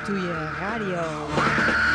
Ratatouille Radio.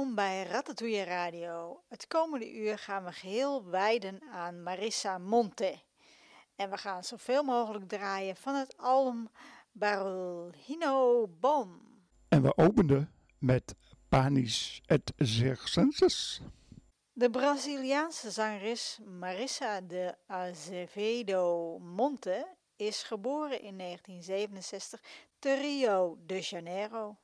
Welkom bij Ratatouille Radio. Het komende uur gaan we geheel wijden aan Marissa Monte. En we gaan zoveel mogelijk draaien van het album Barulhino Bom. En we openden met Panis et Circenses. De Braziliaanse zangeres Marissa de Azevedo Monte is geboren in 1967 te Rio de Janeiro.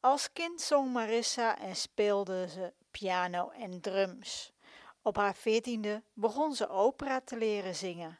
Als kind zong Marissa en speelde ze piano en drums. Op haar veertiende begon ze opera te leren zingen.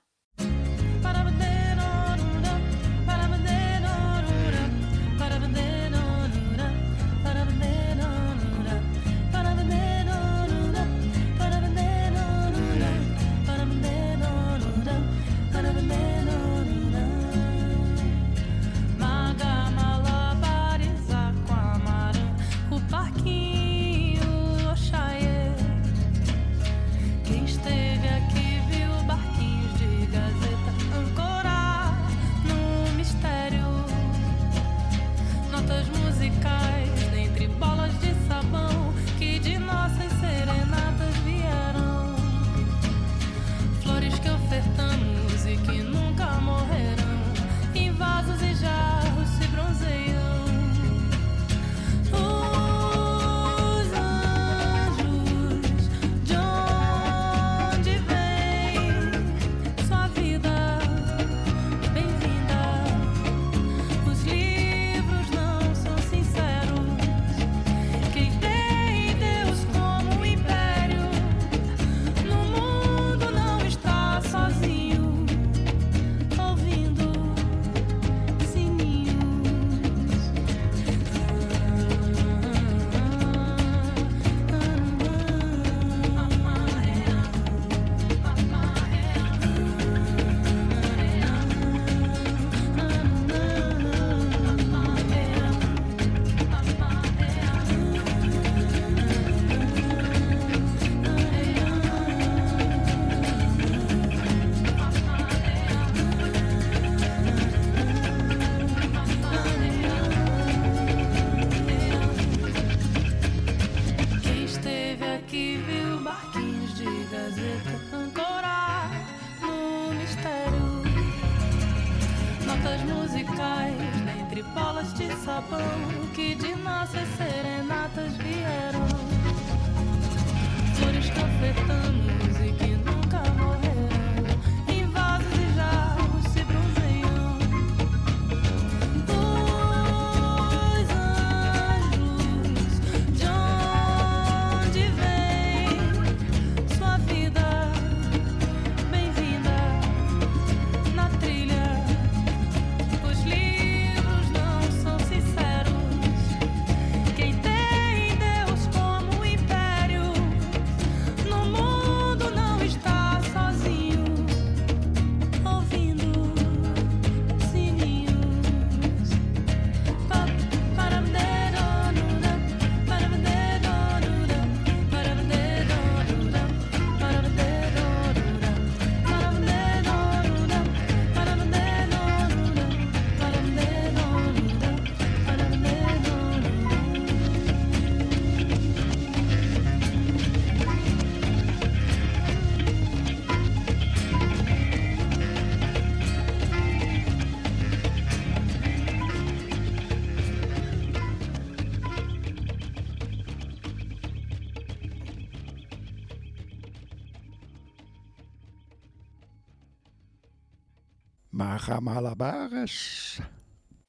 Malabares.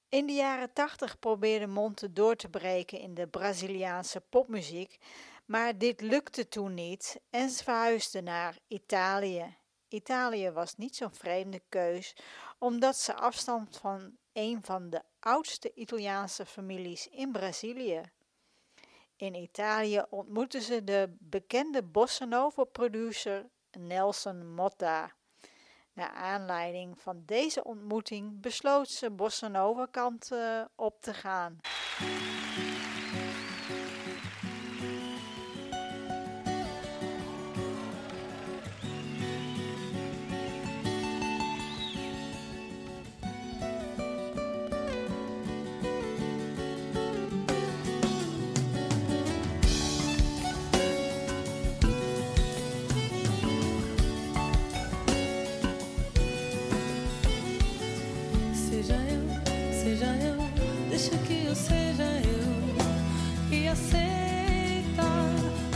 In de jaren 80 probeerde Monte door te breken in de Braziliaanse popmuziek, maar dit lukte toen niet en ze verhuisde naar Italië. Italië was niet zo'n vreemde keus, omdat ze afstamt van een van de oudste Italiaanse families in Brazilië. In Italië ontmoette ze de bekende bossa producer Nelson Motta. Naar aanleiding van deze ontmoeting besloot ze bossa nova kant eh, op te gaan. Aceita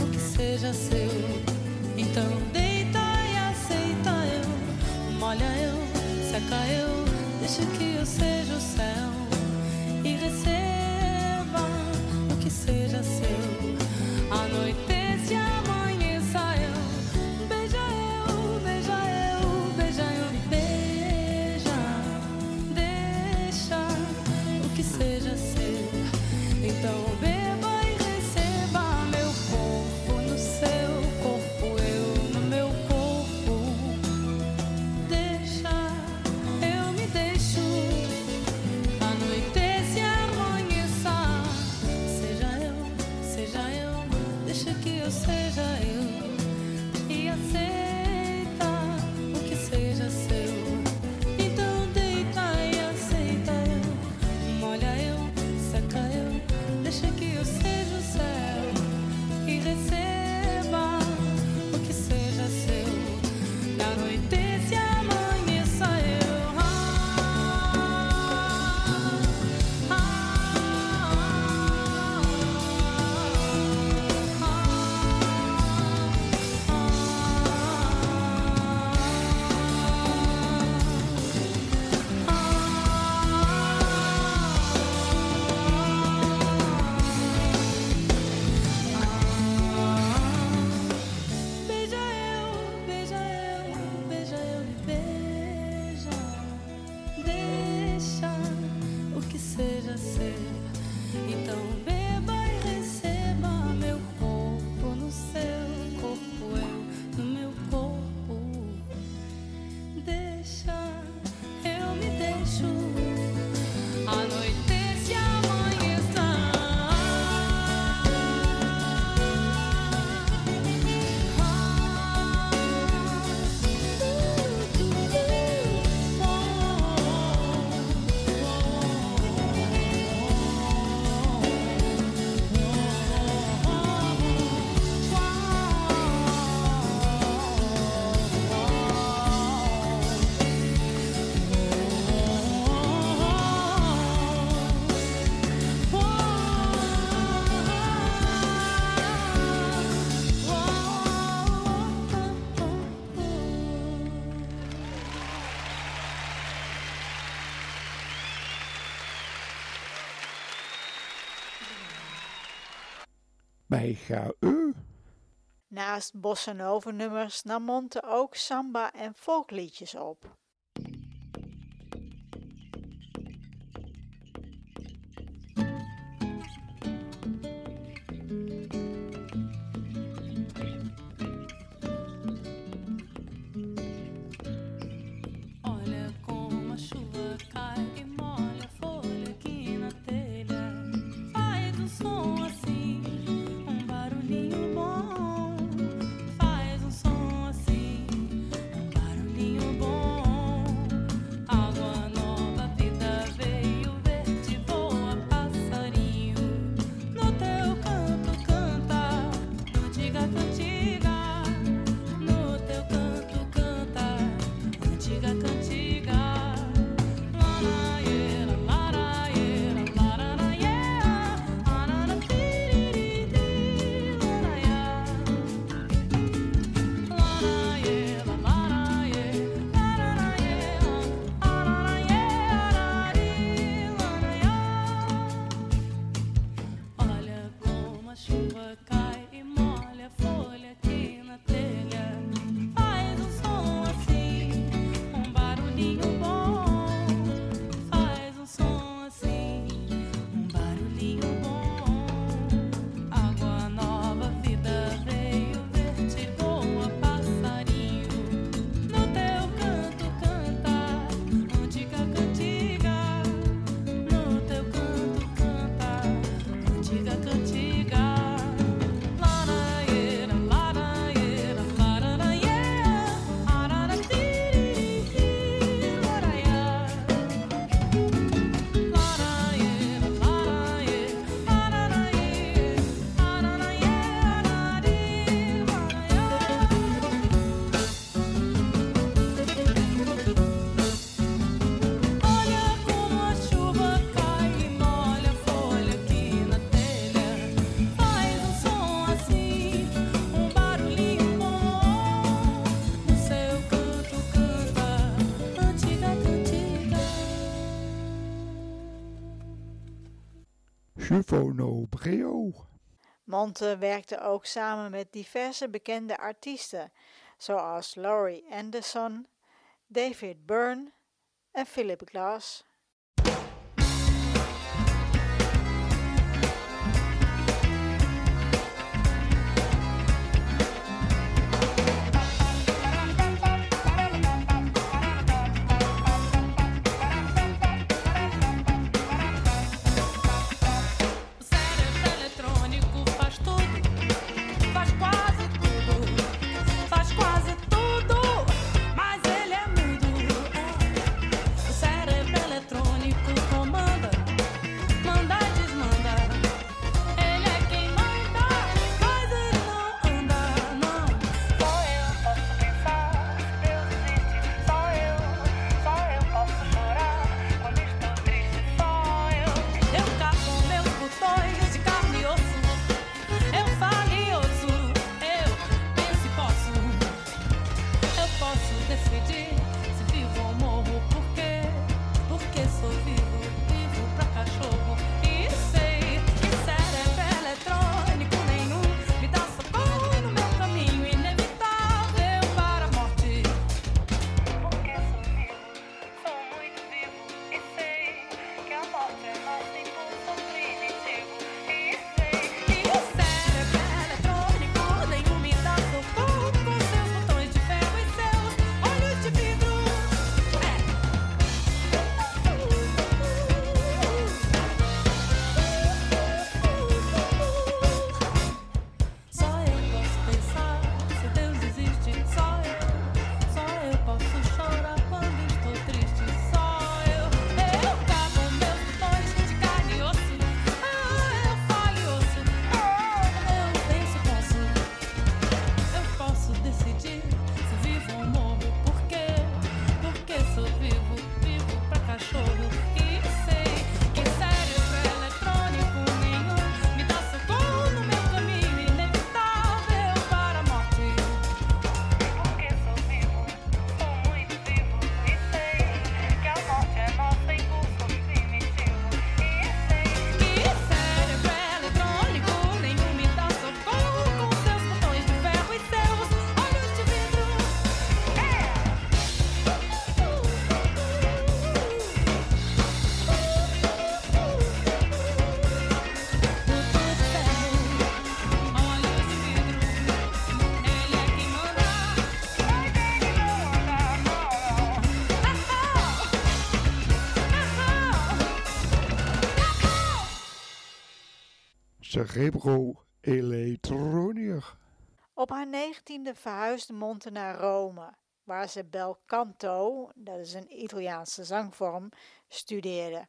o que seja seu. Então deita e aceita eu, molha eu, seca eu, deixa que eu seja Naast bossa nummers nam Monte ook samba en volkliedjes op. Monte werkte ook samen met diverse bekende artiesten, zoals Laurie Anderson, David Byrne en Philip Glass. Gebro Electronier. Op haar negentiende verhuisde Monte naar Rome, waar ze bel canto, dat is een Italiaanse zangvorm, studeerde.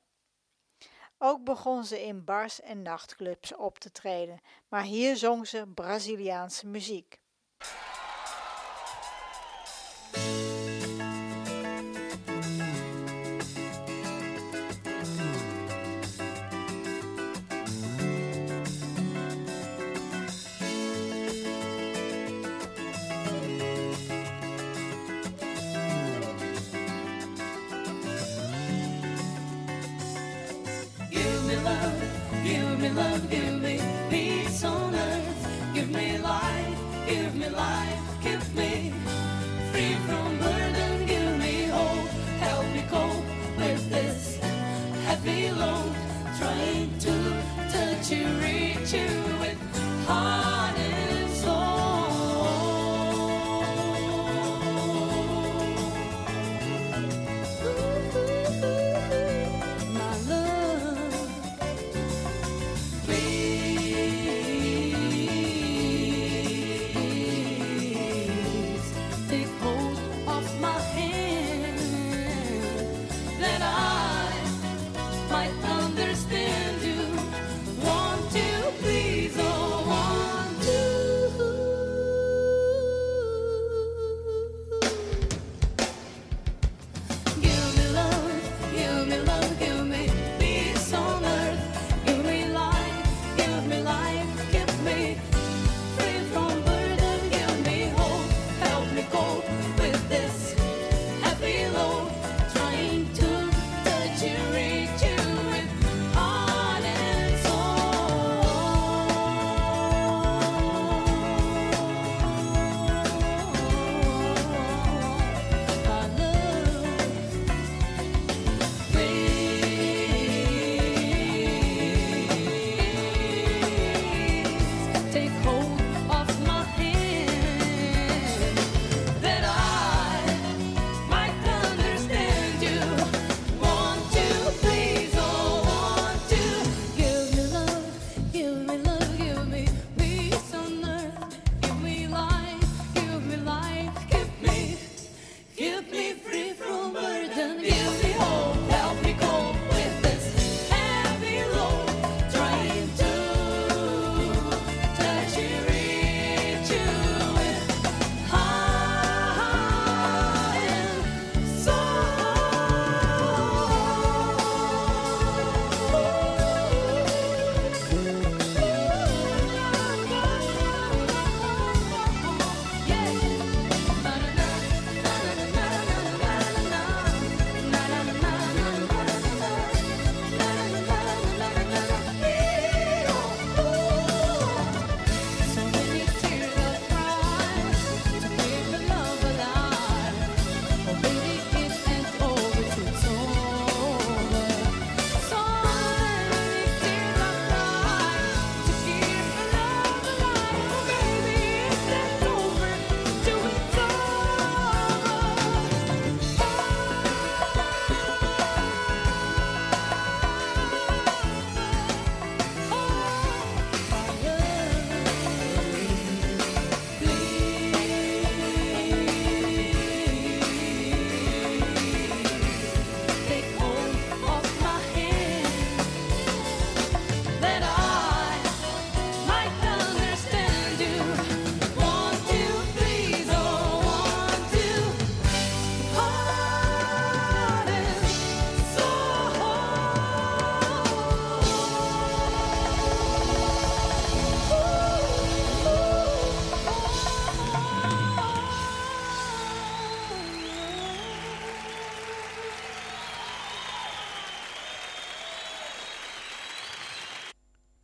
Ook begon ze in bars en nachtclubs op te treden, maar hier zong ze Braziliaanse muziek. Love, give me peace on earth, give me life, give me life.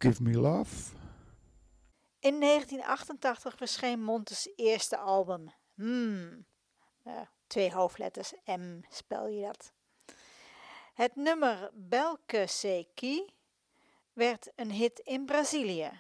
Give Me Love. In 1988 verscheen Montes eerste album. Hmm. Twee hoofdletters M spel je dat. Het nummer Belke Seki werd een hit in Brazilië.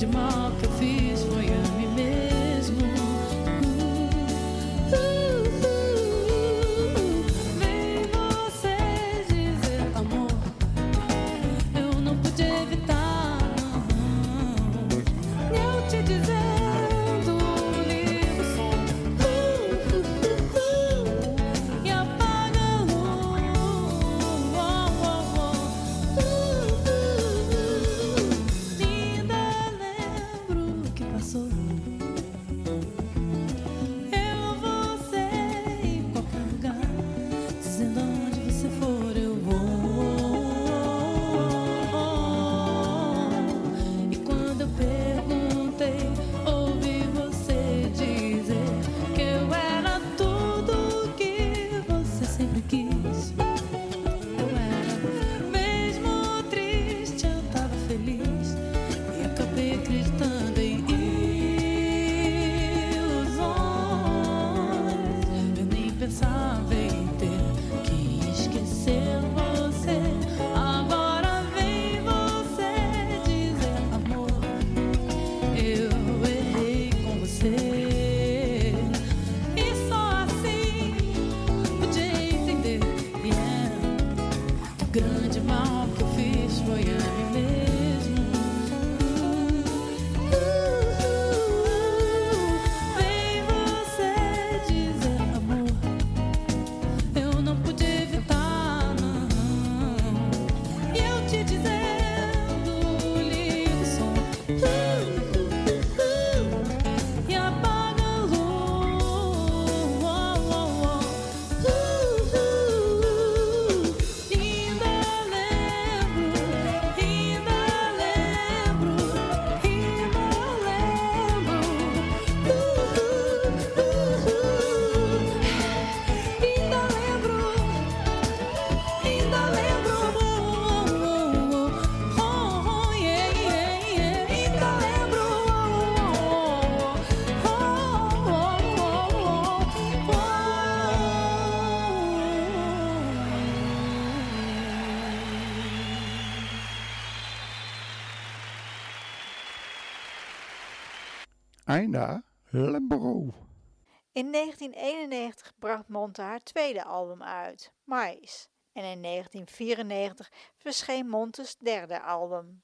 acıma bijna Lembro. In 1991 bracht Monte haar tweede album uit, Mais. En in 1994 verscheen Montes derde album.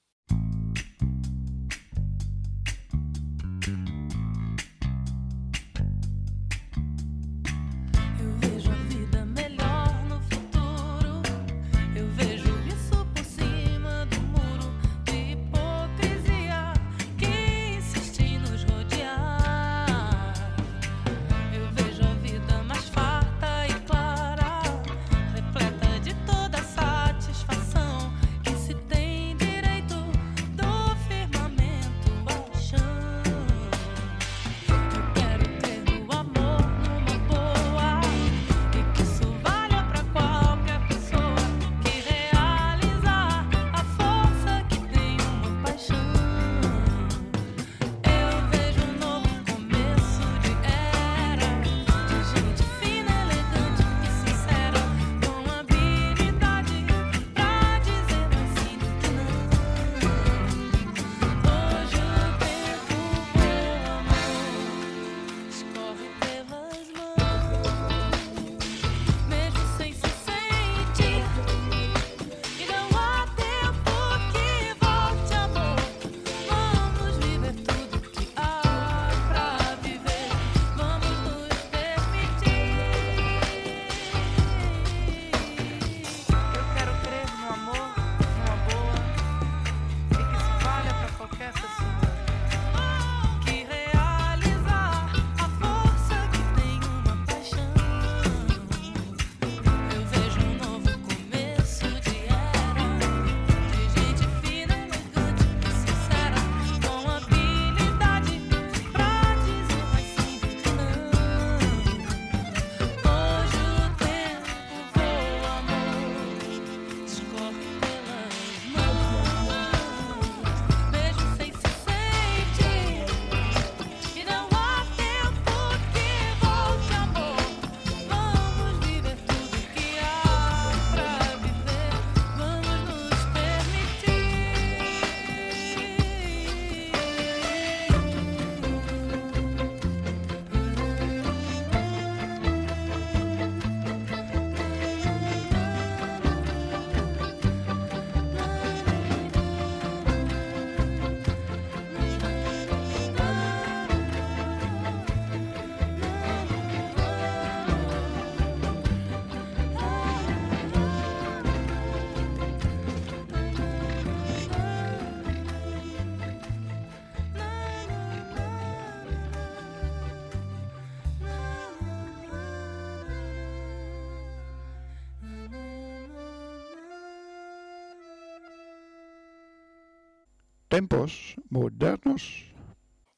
tempos modernos.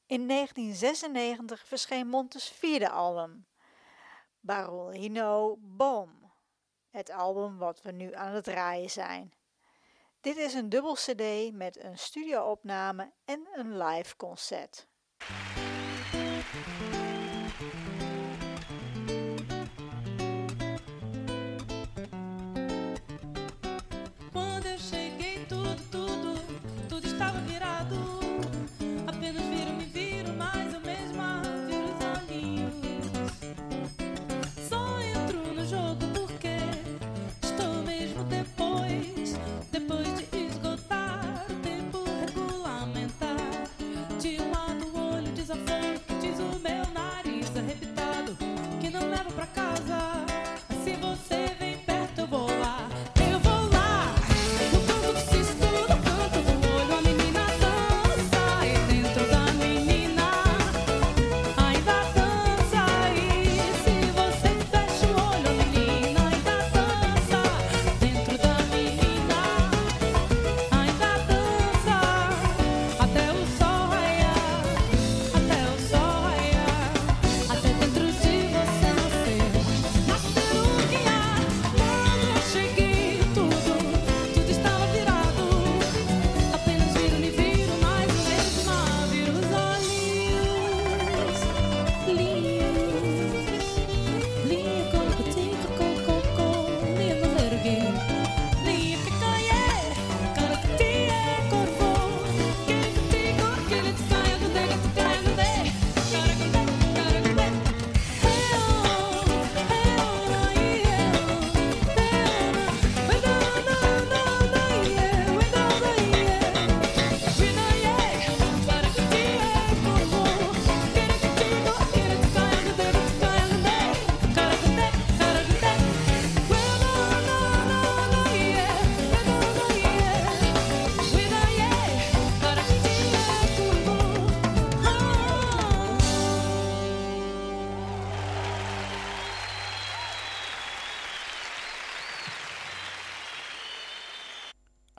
In 1996 verscheen Montes vierde album, Barolino Boom, het album wat we nu aan het draaien zijn. Dit is een dubbel CD met een studioopname en een live concert.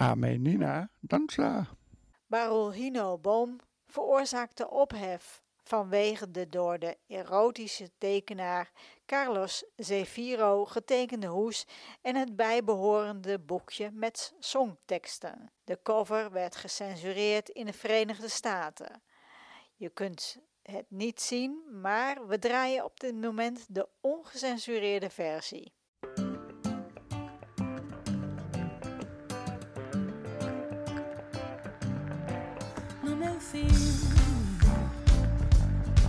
Amenina Danza. Hino Boom veroorzaakte ophef vanwege de door de erotische tekenaar Carlos Zefiro getekende hoes en het bijbehorende boekje met songteksten. De cover werd gecensureerd in de Verenigde Staten. Je kunt het niet zien, maar we draaien op dit moment de ongecensureerde versie. assim.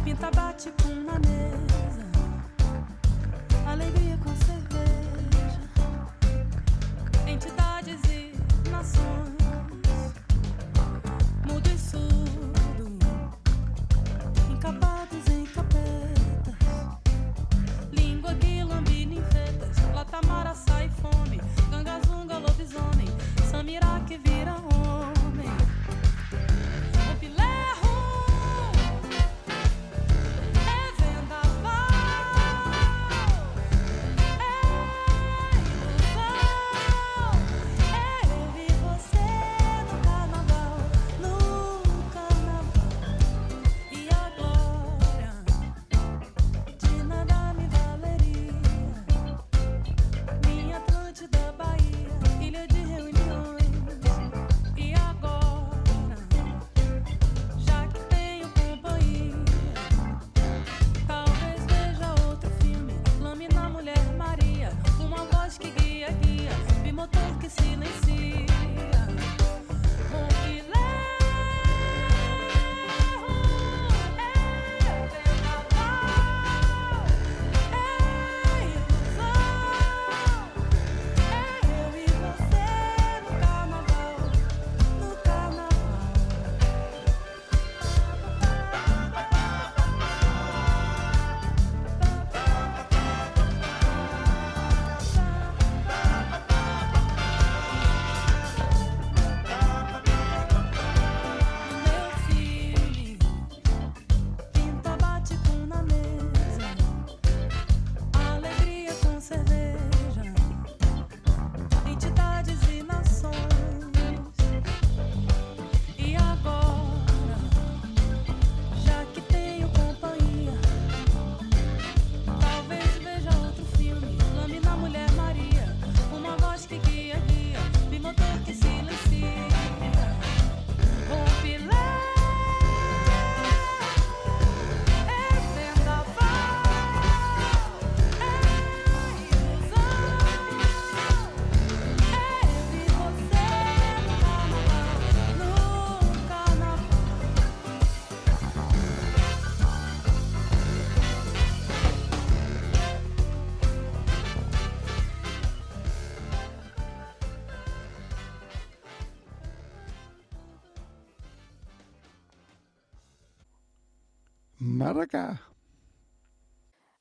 Pinta bate com uma mesa, alegria com cerveja, entidades e nações.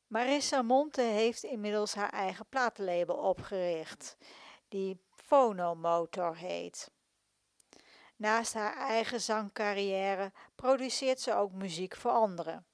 Marissa Monte heeft inmiddels haar eigen platenlabel opgericht, die Phonomotor heet. Naast haar eigen zangcarrière produceert ze ook muziek voor anderen.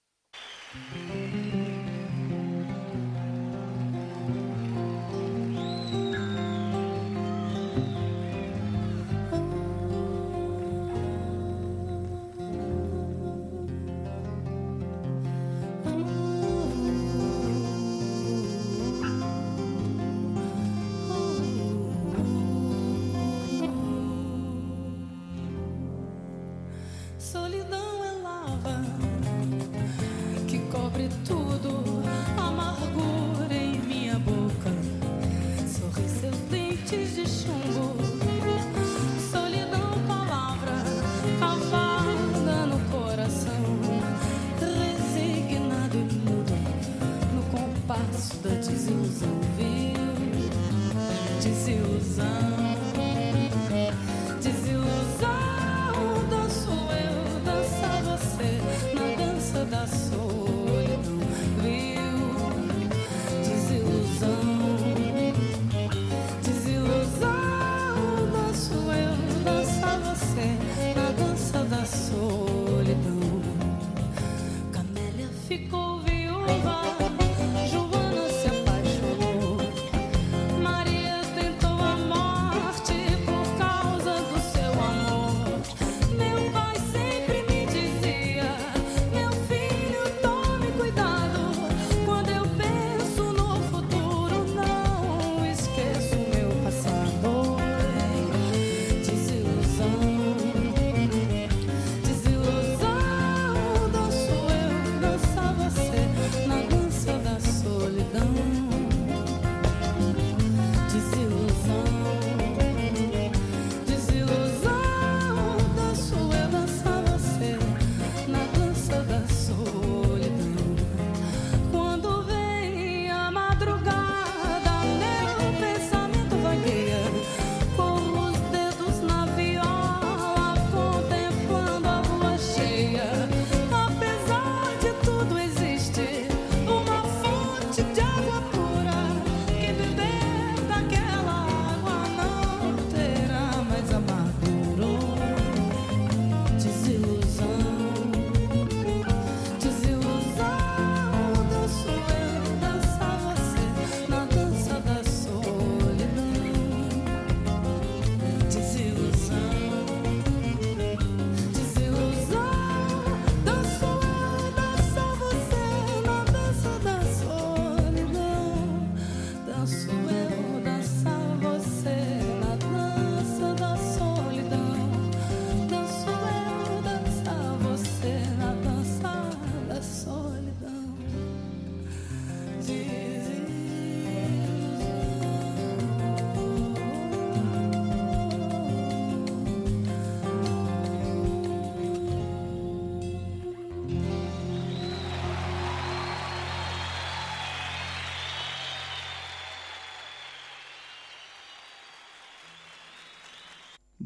Solidão é lava que cobre tudo, amargura em minha boca, sorriso dentes de chumbo.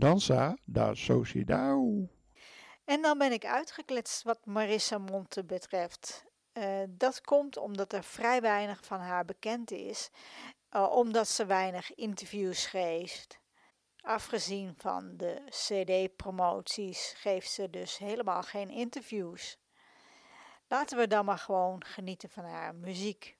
Dansa da Sociedad. En dan ben ik uitgekletst wat Marissa Monte betreft. Eh, dat komt omdat er vrij weinig van haar bekend is, eh, omdat ze weinig interviews geeft. Afgezien van de CD-promoties geeft ze dus helemaal geen interviews. Laten we dan maar gewoon genieten van haar muziek.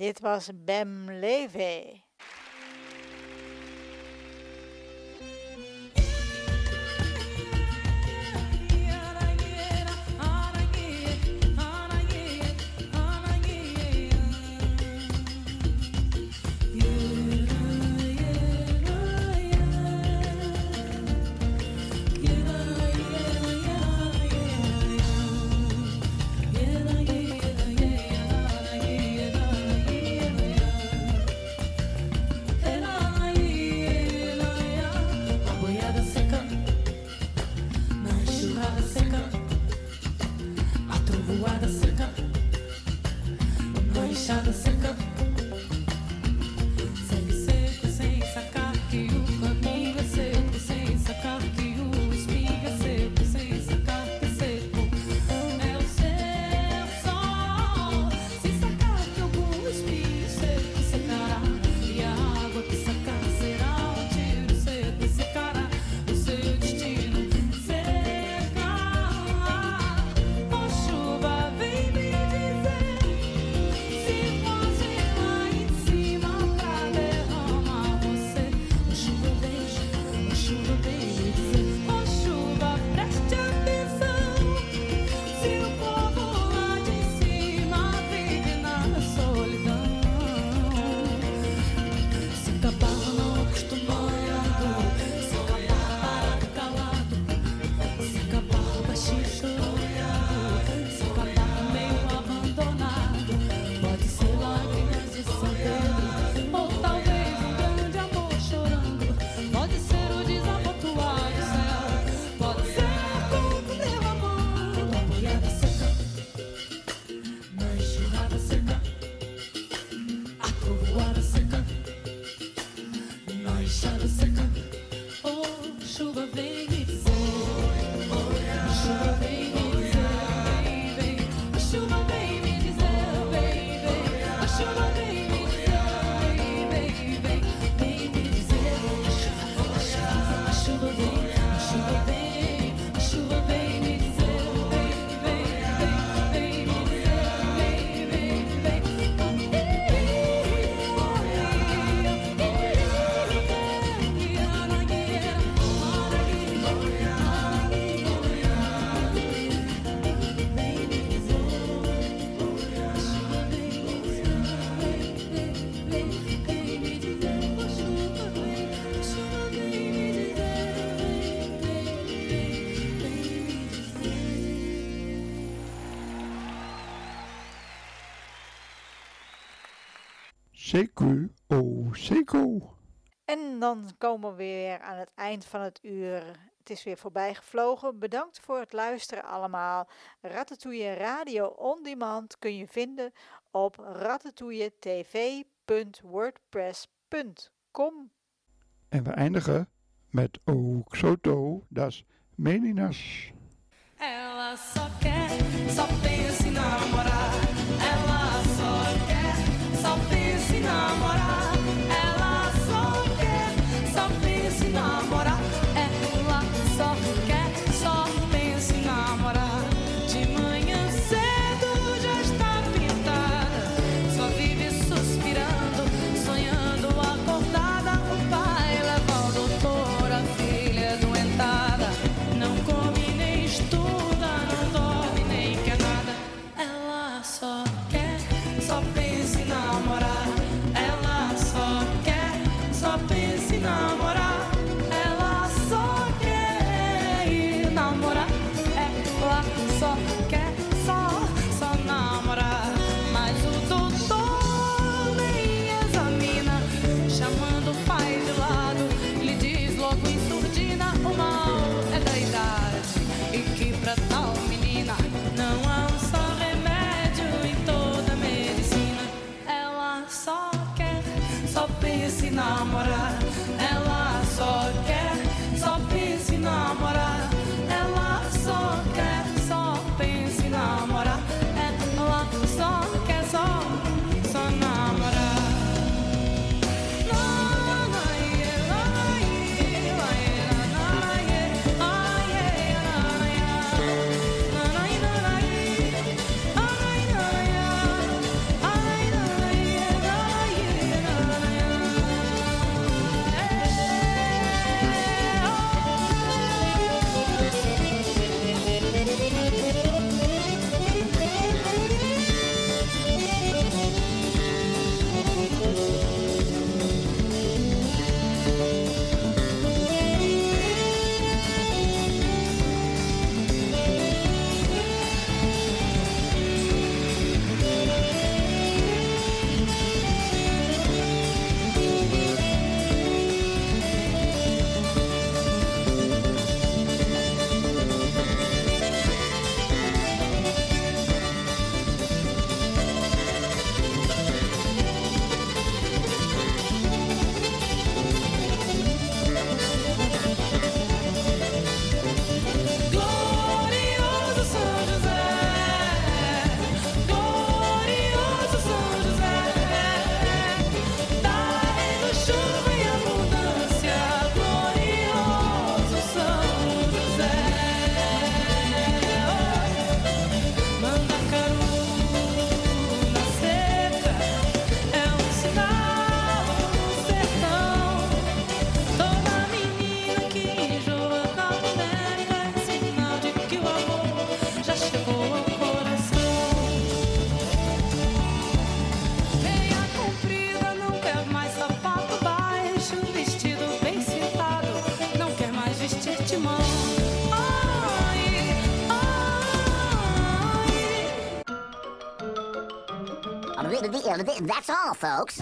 Dit was Bem Leve. Seku, oh Seku. En dan komen we weer aan het eind van het uur. Het is weer voorbij gevlogen. Bedankt voor het luisteren allemaal. Ratatouille Radio On Demand kun je vinden op ratatouilletv.wordpress.com. En we eindigen met oh Oxoto, das Meninas. Ela quer, Th- that's all, folks.